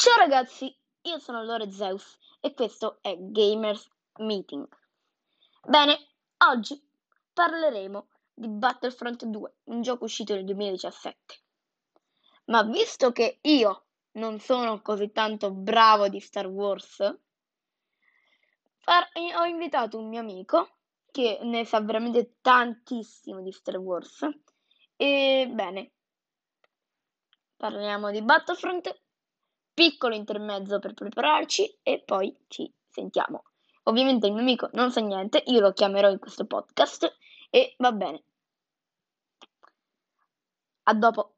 Ciao ragazzi, io sono Lore Zeus e questo è Gamers Meeting. Bene, oggi parleremo di Battlefront 2, un gioco uscito nel 2017. Ma visto che io non sono così tanto bravo di Star Wars, far- ho invitato un mio amico che ne sa veramente tantissimo di Star Wars. E bene, parliamo di Battlefront, piccolo intermezzo per prepararci e poi ci sentiamo. Ovviamente il mio amico non sa niente, io lo chiamerò in questo podcast e va bene. A dopo.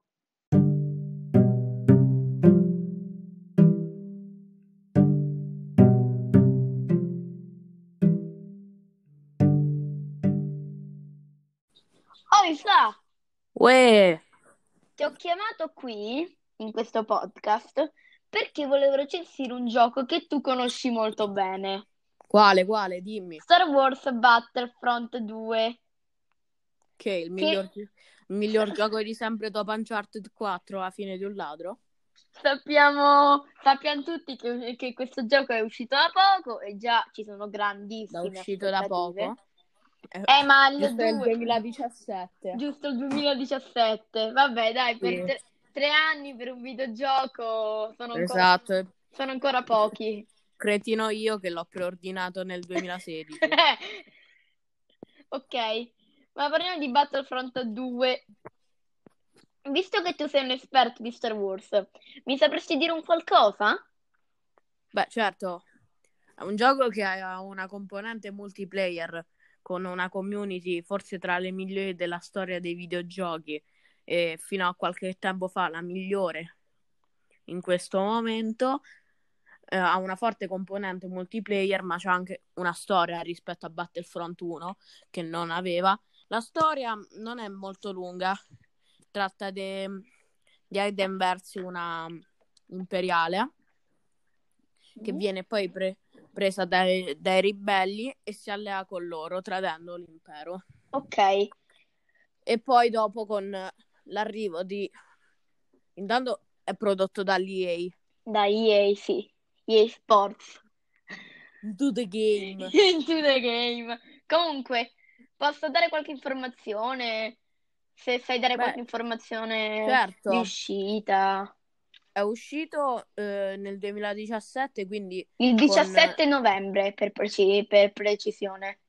Oh, mi sa, Uè, ti ho chiamato qui in questo podcast perché volevo recensire un gioco che tu conosci molto bene. quale, quale? Dimmi. Star Wars Battlefront 2. Che è il miglior, il miglior gioco di sempre dopo Uncharted 4 alla fine di un ladro? Sappiamo, sappiamo tutti che, che questo gioco è uscito da poco e già ci sono grandissime Da uscito da poco. Eh, ma il Questo è il 2, 2017. giusto il 2017. Vabbè, dai, per Sì. tre, tre anni per un videogioco sono ancora, Esatto, sono ancora pochi. cretino io che l'ho preordinato nel 2016. Ok, ma parliamo di Battlefront 2. Visto che tu sei un esperto di Star Wars, mi sapresti dire un qualcosa? Beh, certo, è un gioco che ha una componente multiplayer con una community forse tra le migliori della storia dei videogiochi e fino a qualche tempo fa la migliore in questo momento. Eh, ha una forte componente multiplayer, ma c'è anche una storia rispetto a Battlefront 1 che non aveva. La storia non è molto lunga, tratta de- di Aiden versi una imperiale che viene poi pre- presa dai, dai ribelli e si allea con loro, tradendo l'impero. Ok, E poi dopo con l'arrivo di... Intanto è prodotto dall'EA. da EA, sì, EA Sports. Do the game. Into the game. Comunque, posso dare qualche informazione? Se sai dare Beh, qualche informazione certo. di uscita. È uscito eh, nel 2017, quindi, Il con- 17 novembre, per, preci- per precisione.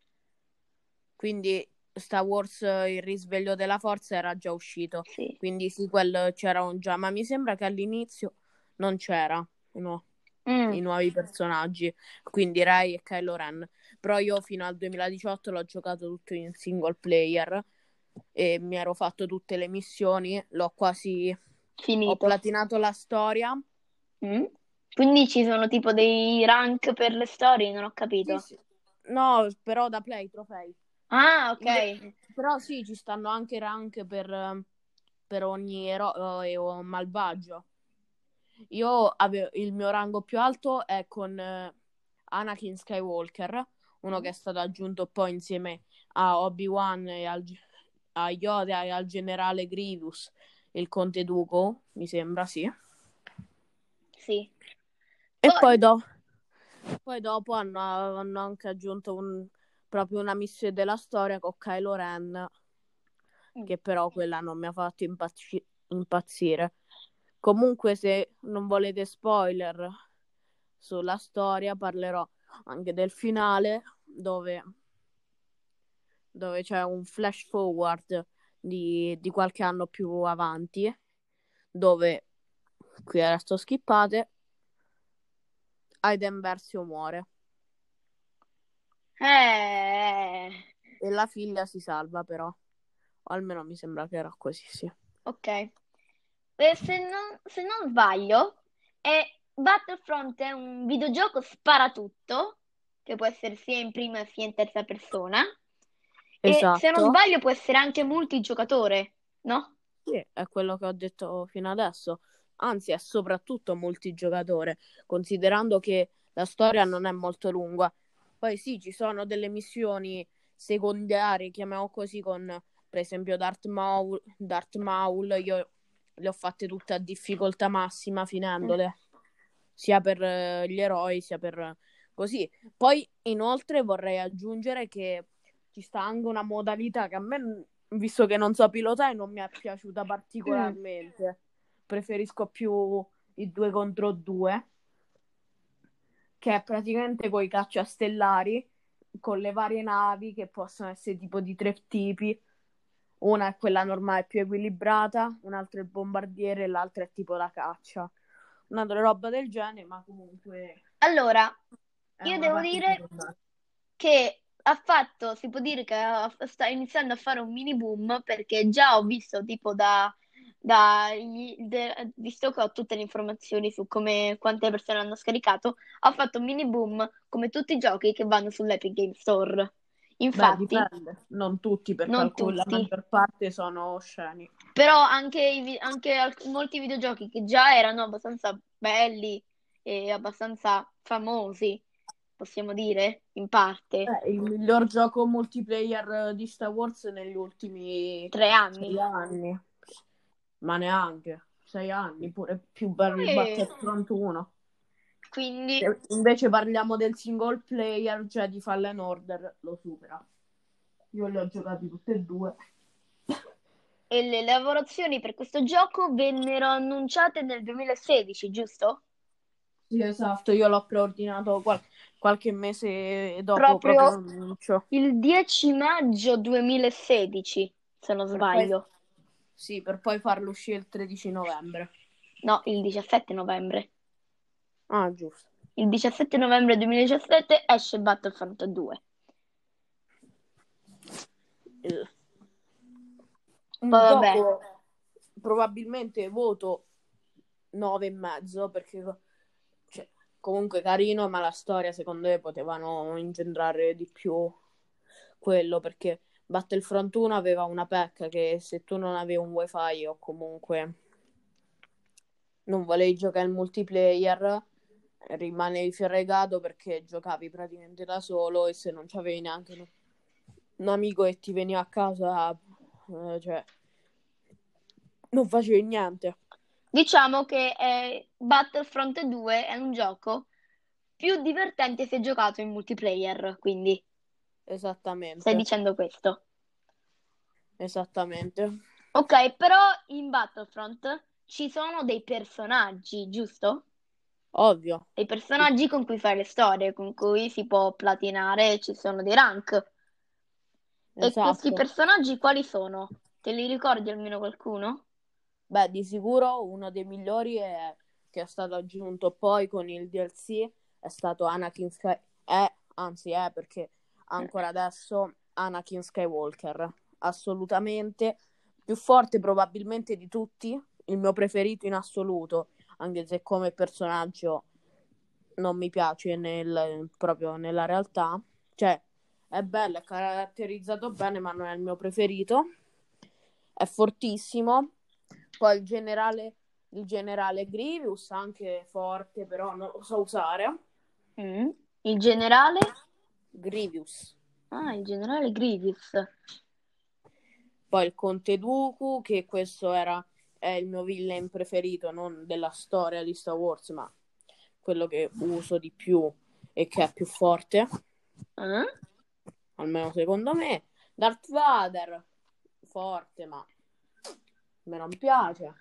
quindi Star Wars eh, Il risveglio della forza era già uscito. Sì. Quindi sì, quello c'era un già, ma mi sembra che all'inizio non c'era, no. Mm. i nuovi personaggi, quindi Rey e Kylo Ren. Però io fino al 2018 l'ho giocato tutto in single player e mi ero fatto tutte le missioni, l'ho quasi ho Finito. platinato la storia. Mm. Quindi ci sono tipo dei rank per le storie, non ho capito. Sì, sì. No, però da play trofei. Ah, ok. Però sì, ci stanno anche rank per, eh, per ogni eroe o malvagio. Io avevo il mio rango più alto è con eh, Anakin Skywalker, uno che è stato aggiunto poi insieme a Obi-Wan e al, a Yoda e al generale Grievous, il conte Dooku, mi sembra, sì. Sì. E Poi- poi, do- poi dopo hanno, hanno anche aggiunto un- proprio una missione della storia con Kylo Ren, Mm. che però quella non mi ha fatto impazzi- impazzire. Comunque, se non volete spoiler sulla storia, parlerò anche del finale, dove, dove c'è un flash forward di, di qualche anno più avanti, dove qui adesso skippate. Aiden Versio muore Eh, e la figlia si salva però. O almeno mi sembra che era così, sì. ok. Eh, se non, se non sbaglio, è Battlefront è un videogioco sparatutto, che può essere sia in prima sia in terza persona. E se non Esatto. sbaglio può essere anche multigiocatore, no? Sì, è quello che ho detto fino adesso. Anzi, è soprattutto multigiocatore, considerando che la storia non è molto lunga. Poi sì, ci sono delle missioni secondarie, chiamiamo così, con per esempio Darth Maul, Darth Maul, io le ho fatte tutte a difficoltà massima finendole. sia per eh, gli eroi sia per così. Poi inoltre vorrei aggiungere che ci sta anche una modalità che a me, visto che non so pilotare, non mi è piaciuta particolarmente. Mm. Preferisco più i due contro due, che è praticamente con i cacciastellari, con le varie navi che possono essere tipo di tre tipi. Una è quella normale più equilibrata, un'altra è il bombardiere e l'altra è tipo la caccia. Un'altra roba del genere, ma comunque... Allora, io devo dire che ha fatto, si può dire che sta iniziando a fare un mini boom perché già ho visto tipo da, da de, visto che ho tutte le informazioni su come quante persone hanno scaricato, ha fatto un mini boom come tutti i giochi che vanno sull'Epic Game Store. Infatti, Beh, non tutti perché non tutti. la maggior parte sono osceni. Però anche, anche molti videogiochi che già erano abbastanza belli e abbastanza famosi possiamo dire, in parte. Eh, il miglior gioco multiplayer di Star Wars negli ultimi tre anni. Sei anni. Ma neanche, sei anni, pure più bello di Battlefront 1. Quindi... invece parliamo del single player, cioè di Fallen Order, lo supera. Io li ho giocati tutti e due. E le lavorazioni per questo gioco vennero annunciate nel 2016, giusto? Sì, esatto, io l'ho preordinato qual- qualche mese dopo proprio, proprio il 10 maggio 2016, se non sbaglio. Poi... Sì, per poi farlo uscire il 13 novembre. No, il 17 novembre. Ah, giusto. Il 17 novembre 2017 esce Battlefront 2. Eh. Un vabbè. probabilmente voto 9 e mezzo perché comunque carino, ma la storia secondo me potevano ingedrare di più quello perché Battlefront 1 aveva una pecca che se tu non avevi un wifi o comunque non volevi giocare il multiplayer rimanevi fregato perché giocavi praticamente da solo e se non c'avevi neanche un amico che ti veniva a casa eh, cioè non facevi niente. Diciamo che eh, Battlefront 2 è un gioco più divertente se giocato in multiplayer, quindi Esattamente. stai dicendo questo. Esattamente. Ok, però in Battlefront ci sono dei personaggi, giusto? Ovvio. Dei personaggi con cui fare le storie, con cui si può platinare, ci sono dei rank. E Esatto. questi personaggi quali sono? Te li ricordi almeno qualcuno? Beh, di sicuro uno dei migliori è, che è stato aggiunto poi con il DLC è stato Anakin Sky... È, anzi è perché ancora adesso Anakin Skywalker. Assolutamente più forte probabilmente di tutti, il mio preferito in assoluto, anche se come personaggio non mi piace nel, proprio nella realtà. Cioè, è bello, è caratterizzato bene, ma non è il mio preferito. È fortissimo poi il generale, il generale Grievous, anche forte, però non lo so usare. Mm. Il generale? Grievous. Ah, il generale Grievous. Poi il Conte Dooku, che questo era è il mio villain preferito, non della storia di Star Wars, ma quello che uso di più e che è più forte. Uh-huh. Almeno secondo me. Darth Vader, forte, ma me non piace.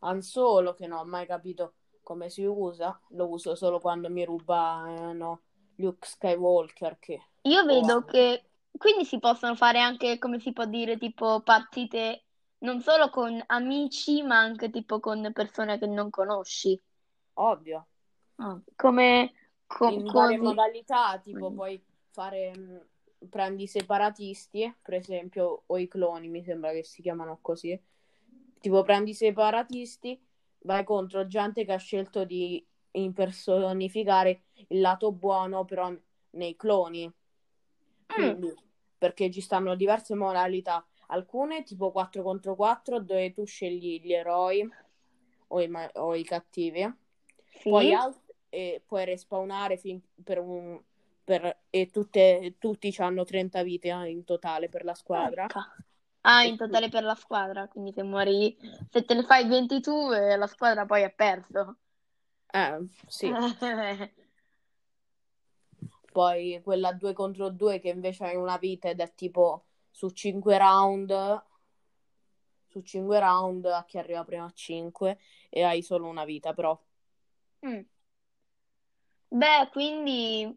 Han Solo, che non ho mai capito come si usa, lo uso solo quando mi rubano Luke Skywalker. Che... Io vedo oh. che quindi si possono fare anche, come si può dire, tipo partite non solo con amici, ma anche tipo con persone che non conosci. Ovvio. Oh, come co- in varie modalità, tipo mm. puoi fare mm, prendi separatisti, per esempio, o i cloni, mi sembra che si chiamano così. Tipo, prendi separatisti, vai contro gente che ha scelto di impersonificare il lato buono, però nei cloni. Quindi, mm. perché ci stanno diverse modalità. Alcune tipo 4 contro 4 dove tu scegli gli eroi o i, o i cattivi. Sì. Poi alt- e puoi respawnare fin- per un, per, e tutte, tutti hanno 30 vite eh, in totale per la squadra. Ecco. Ah, in totale per la squadra, quindi se muori, se te ne fai 20 tu, eh, la squadra poi ha perso. Eh, sì. Poi quella 2 contro 2 che invece hai una vita ed è tipo su 5 round. Su 5 round a chi arriva prima a 5 e hai solo una vita, però. Mm. Beh, quindi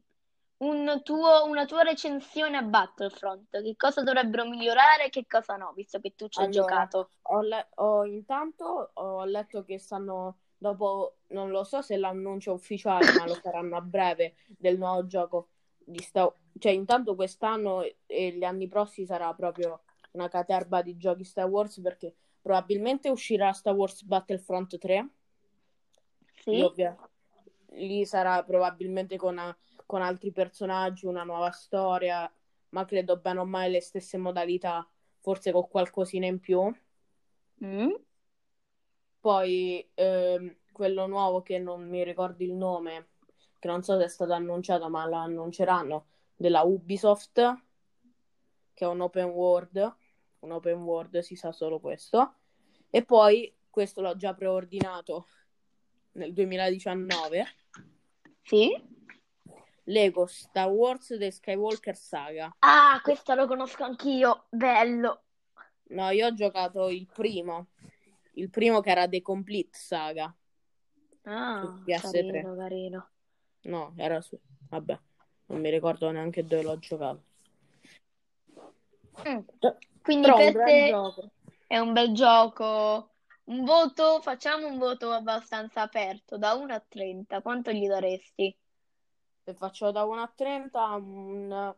un tuo- una tua recensione a Battlefront, che cosa dovrebbero migliorare e che cosa no, visto che tu ci hai Allora, giocato. ho le- ho- intanto ho letto che stanno dopo, non lo so se l'annuncio ufficiale, ma lo faranno a breve del nuovo gioco di Star Cioè, intanto quest'anno e- gli anni prossimi sarà proprio una caterba di giochi Star Wars perché probabilmente uscirà Star Wars Battlefront 3. Lì, Sì? ovvia- lì sarà probabilmente con, a- con altri personaggi, una nuova storia, ma credo bene o male le stesse modalità, forse con qualcosina in più. Mm? Poi ehm, quello nuovo che non mi ricordo il nome, che non so se è stato annunciato, ma lo annunceranno, della Ubisoft, che è un open world. Un open world, si sa solo questo. E poi questo l'ho già preordinato nel 2019. Sì? Lego Star Wars The Skywalker Saga. Ah, questo lo conosco anch'io, bello. No, io ho giocato il primo, il primo che era The Complete Saga. Ah, Su PS3. carino, carino. No, era su... Vabbè, non mi ricordo neanche dove l'ho giocato. Mm. Quindi Però per te gioco. è un bel gioco. Un voto, facciamo un voto abbastanza aperto, da 1 a 30. Quanto gli daresti? Se faccio da 1 a 30, un...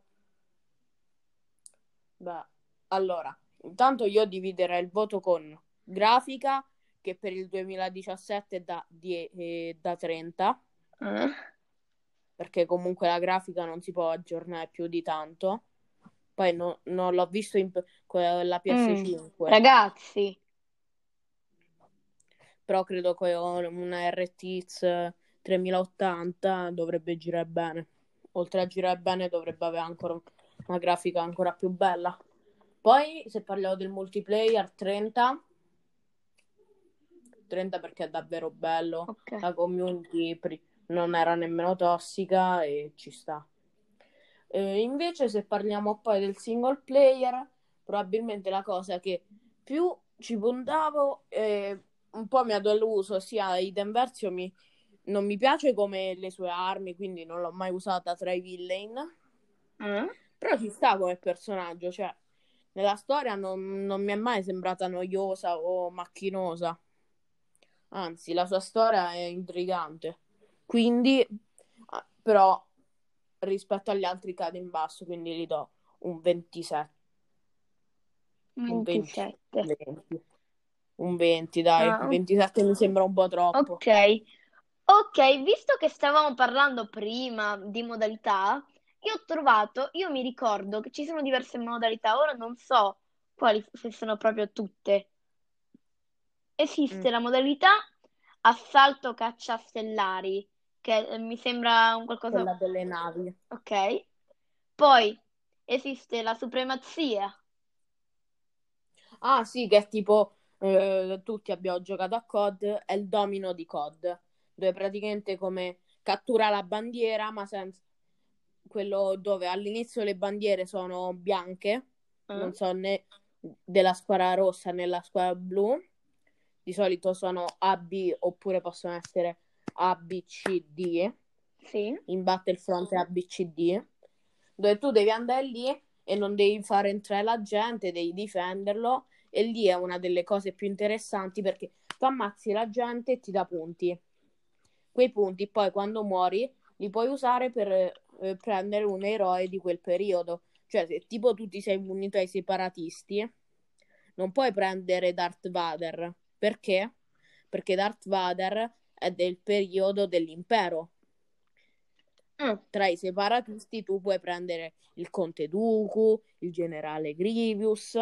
Beh, allora, intanto io dividerei il voto con grafica, che per il 2017 è da, die- eh, da 30, Eh? perché comunque la grafica non si può aggiornare più di tanto. Poi no- non l'ho visto in con la PS5, Ragazzi, però credo che una RTX 3080 dovrebbe girare bene. Oltre a girare bene, dovrebbe avere ancora una grafica ancora più bella. Poi, se parliamo del multiplayer, 30. 30 perché è davvero bello. ok. La community pri- non era nemmeno tossica e ci sta. Eh, invece, se parliamo poi del single player, probabilmente la cosa che più ci puntavo e un po' mi ha deluso sia Eden Versio mi- non mi piace come le sue armi, quindi non l'ho mai usata tra i villain. Eh? Però ci sta come personaggio, cioè nella storia non, non mi è mai sembrata noiosa o macchinosa. Anzi, la sua storia è intrigante. Quindi, ah, però, rispetto agli altri cade in basso, quindi gli do un 27. Un 20. 27. 20. Un 20, dai. Ah, 27 mi sembra un po' troppo. Ok. Ok, visto che stavamo parlando prima di modalità, io ho trovato, io mi ricordo che ci sono diverse modalità, ora non so quali se sono proprio tutte. Esiste Mm. la modalità assalto caccia stellari, che eh, mi sembra un qualcosa... Quella delle navi. Ok. Poi esiste la supremazia. Ah, sì, che è tipo eh, tutti abbiamo giocato a COD, è il domino di COD, dove praticamente come cattura la bandiera, ma senza quello dove all'inizio le bandiere sono bianche, eh? non so né della squadra rossa né della squadra blu. Di solito sono A, B oppure possono essere A, B, C, D. Sì. In Battlefront è A, B, C, D. Dove tu devi andare lì e non devi far entrare la gente, devi difenderlo. E lì è una delle cose più interessanti perché tu ammazzi la gente e ti dà punti. Quei punti poi quando muori li puoi usare per eh, prendere un eroe di quel periodo. Cioè, se tipo tu ti sei unito ai separatisti, non puoi prendere Darth Vader. Perché? Perché Darth Vader è del periodo dell'impero. Mm. Tra i separatisti tu puoi prendere il Conte Dooku, il generale Grievous,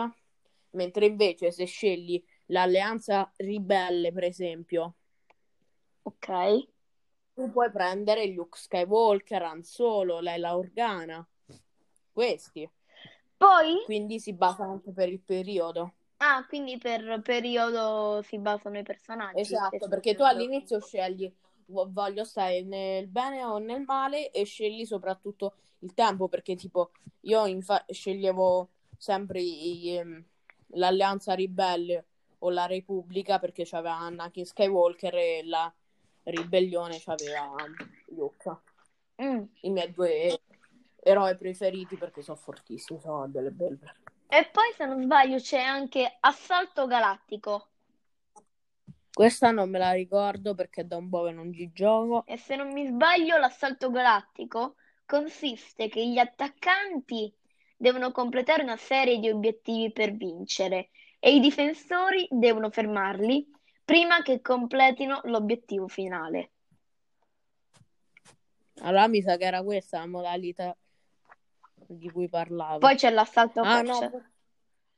mentre invece se scegli l'alleanza ribelle, per esempio, Ok. tu puoi prendere Luke Skywalker, Han Solo, Leila Organa, questi. Poi, Quindi si basa anche per il periodo. Ah, quindi per periodo si basano i personaggi. Esatto, perché tu all'inizio scegli voglio stare nel bene o nel male e scegli soprattutto il tempo perché tipo io infa- sceglievo sempre i, ehm, l'Alleanza Ribelle o la Repubblica perché c'aveva Anakin Skywalker e la Ribellione c'aveva Luke. Mm. I miei due eroi preferiti perché sono fortissimi, sono delle belle. E poi se non sbaglio c'è anche Assalto Galattico. Questa non me la ricordo perché da un po' che non ci gioco. E se non mi sbaglio l'Assalto Galattico consiste che gli attaccanti devono completare una serie di obiettivi per vincere e i difensori devono fermarli prima che completino l'obiettivo finale. Allora mi sa che era questa la modalità di cui parlavo. Poi c'è l'assalto ah, caccia. No.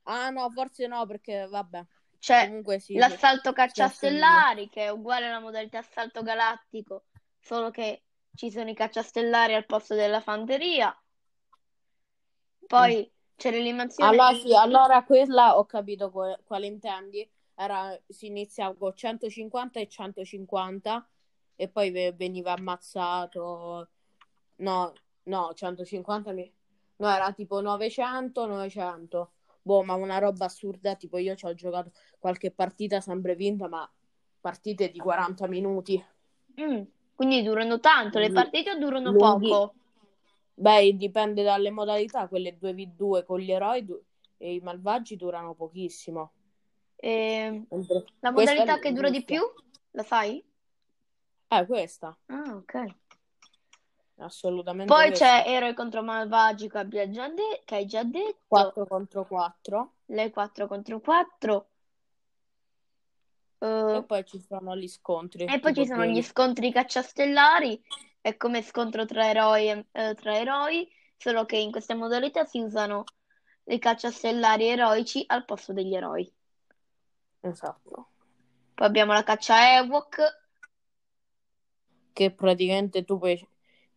Ah no, forse no perché vabbè. C'è Comunque, sì, l'assalto caccia stellari che è uguale alla modalità assalto galattico, solo che ci sono i cacciastellari al posto della fanteria. Poi mm. c'è l'eliminazione. Allora, sì, allora quella ho capito quale, quale intendi. Era, si iniziava con 150 e 150 e poi veniva ammazzato. No, no, 150 mi... No, era tipo 900, 900. Boh, ma una roba assurda, tipo io ci ho giocato qualche partita sempre vinta, ma partite di 40 minuti. Mm. Quindi durano tanto, le partite o durano Lunghi... poco? Beh, dipende dalle modalità, quelle 2v2 con gli eroi e i malvagi durano pochissimo. E... La modalità che dura di più? La sai? Eh, questa. Ah, ok. Assolutamente. Poi questa. c'è eroi contro malvagi che, già de- che hai già detto. 4 contro 4. Le 4 contro 4. Uh, e poi ci sono gli scontri. E poi ci sono gli scontri cacciastellari, è come scontro tra eroi, eh, tra eroi, solo che in queste modalità si usano i cacciastellari eroici al posto degli eroi. Esatto. Poi abbiamo la caccia Ewok. Che praticamente tu puoi,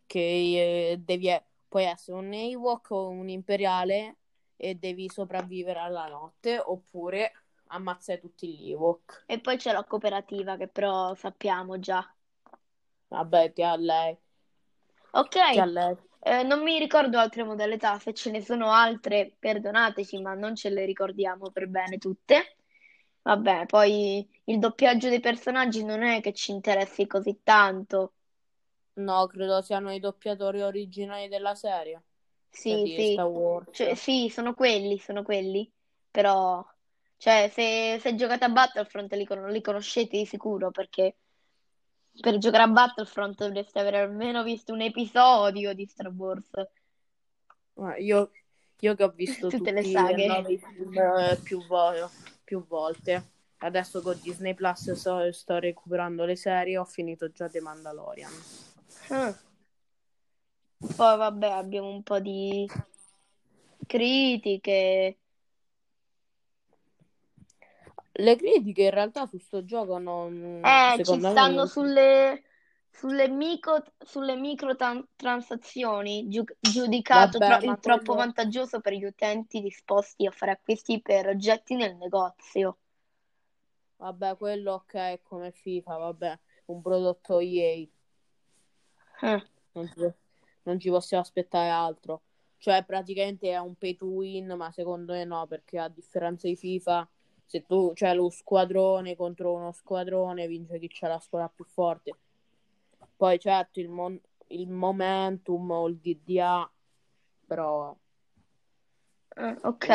che, eh, devi, puoi essere un Ewok o un imperiale e devi sopravvivere alla notte, oppure ammazzare tutti gli Ewok. E poi c'è la cooperativa che però sappiamo già. Vabbè, ti a lei. Ok. a lei. Eh, non mi ricordo altre modalità, se ce ne sono altre perdonateci, ma non ce le ricordiamo per bene tutte. Vabbè, poi il doppiaggio dei personaggi non è che ci interessi così tanto. No, credo siano i doppiatori originali della serie. Sì, sì. Cioè, sì, sono quelli, sono quelli. Però cioè, se, se giocate a Battlefront li, li conoscete di sicuro perché per giocare a Battlefront dovreste aver almeno visto un episodio di Star Wars. Io, io che ho visto tutte le saghe film, eh, più, vo- più, volte. Adesso con Disney Plus sto, sto, recuperando le serie. Ho finito già The Mandalorian. Ah. Poi vabbè, abbiamo un po' di critiche. Le critiche in realtà su sto gioco non... Eh, ci stanno non... sulle, sulle, micro, sulle microtransazioni, giu- giudicato Vabbè, tro- troppo quello... vantaggioso per gli utenti disposti a fare acquisti per oggetti nel negozio. Vabbè, quello ok, come FIFA, vabbè, un prodotto EA. Eh. Non, ci, non ci possiamo aspettare altro. Cioè, praticamente è un pay to win, ma secondo me no, perché a differenza di FIFA se tu c'è lo squadrone contro uno squadrone, vince chi c'è la squadra più forte. Poi certo il, mon- il momentum o il DDA, però uh, ok.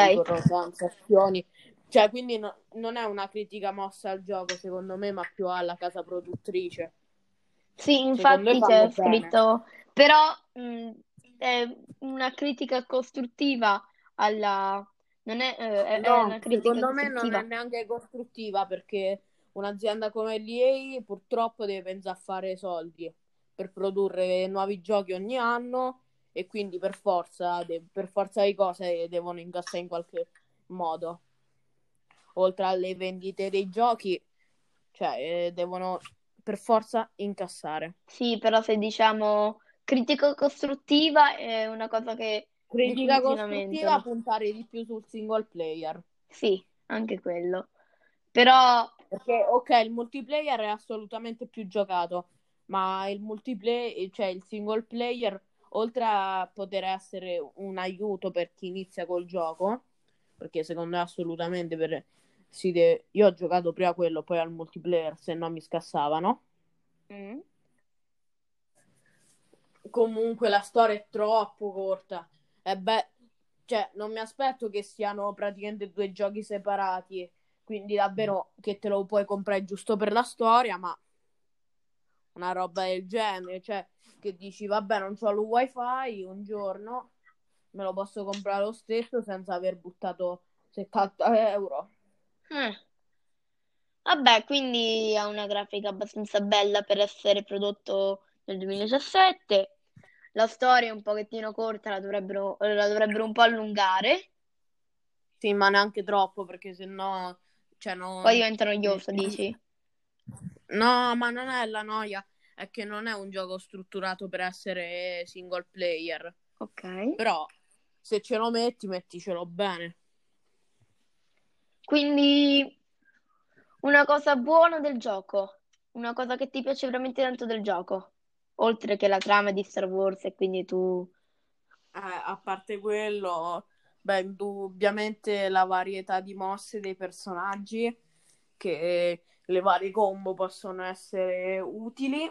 Cioè, quindi no, non è una critica mossa al gioco, secondo me, ma più alla casa produttrice. Sì, infatti c'è scritto, però mh, è una critica costruttiva alla non è, eh, no, è una critica secondo me non è neanche costruttiva perché un'azienda come l'EA purtroppo deve pensare a fare soldi per produrre nuovi giochi ogni anno e quindi per forza, de- per forza di cose devono incassare in qualche modo. Oltre alle vendite dei giochi, cioè eh, devono per forza incassare. Sì, però se diciamo critica costruttiva è una cosa che Critica costruttiva puntare di più sul single player. Sì, anche quello. Però... Perché, ok, il multiplayer è assolutamente più giocato, ma il multiplayer, cioè il single player, oltre a poter essere un aiuto per chi inizia col gioco, perché secondo me assolutamente per... deve... io ho giocato prima quello, poi al multiplayer, se no mi scassavano. Mm. Comunque la storia è troppo corta. E beh, cioè, non mi aspetto che siano praticamente due giochi separati, quindi davvero che te lo puoi comprare giusto per la storia, ma una roba del genere, cioè che dici vabbè non ho il wifi un giorno me lo posso comprare lo stesso senza aver buttato 70 euro Eh. Vabbè, quindi ha una grafica abbastanza bella per essere prodotto nel 2017. La storia è un pochettino corta, la dovrebbero, la dovrebbero un po' allungare. sì ma neanche troppo perché sennò cioè non... Poi diventa noioso, dici? no ma non è la noia è che non è un gioco strutturato per essere single player Ok. però se ce lo metti metticelo bene Quindi una cosa buona del gioco, una cosa che ti piace veramente tanto del gioco, oltre che la trama di Star Wars e quindi tu... Eh, a parte quello, beh, indubbiamente la varietà di mosse dei personaggi, che le varie combo possono essere utili,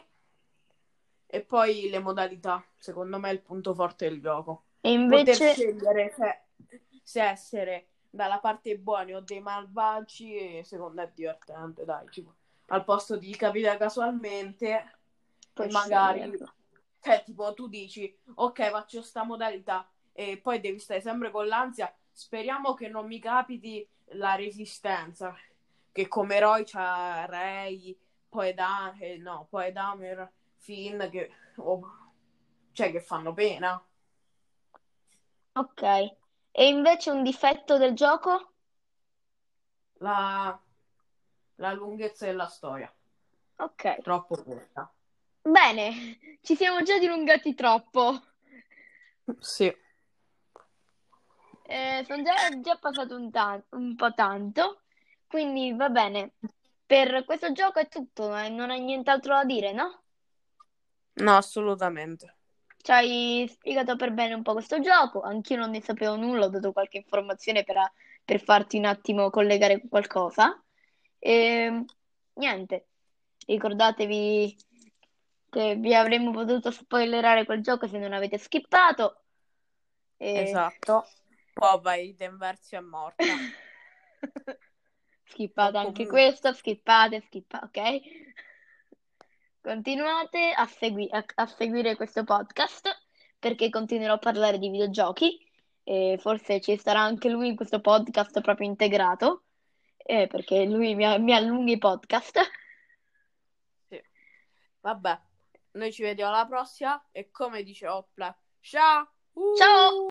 e poi le modalità, secondo me è il punto forte del gioco. E Poter invece... scegliere se, se essere dalla parte dei buoni o dei malvagi, secondo me è divertente, dai, tipo, al posto di capire casualmente, e magari sceglierlo. cioè, tipo, tu dici, ok, faccio sta modalità, e poi devi stare sempre con l'ansia. Speriamo che non mi capiti la resistenza, che come eroi c'ha Rey, poi da, eh, no, poi Damer, Finn, che, oh, cioè, che fanno pena. Ok. E invece un difetto del gioco? La, la lunghezza della storia, Ok. troppo corta. Bene, ci siamo già dilungati troppo. Sì, Eh, sono già, già passato un, ta- un po' tanto, quindi va bene. Per questo gioco è tutto, eh, non hai nient'altro da dire, no? no, assolutamente. Ci hai spiegato per bene un po' questo gioco, anch'io non ne sapevo nulla, ho dato qualche informazione per, per farti un attimo collegare con qualcosa. E niente, ricordatevi che vi avremmo potuto spoilerare quel gioco se non avete skippato. E... Esatto. Poi vai, Denversi è morta. Skippate anche questo, skippate, skippate, ok? Continuate a, segui- a- a seguire questo podcast perché continuerò a parlare di videogiochi e forse ci sarà anche lui in questo podcast proprio integrato eh, perché lui mi, mi allunghi i podcast. Sì. Vabbè, noi ci vediamo alla prossima e come dice Opla, ciao! Ciao!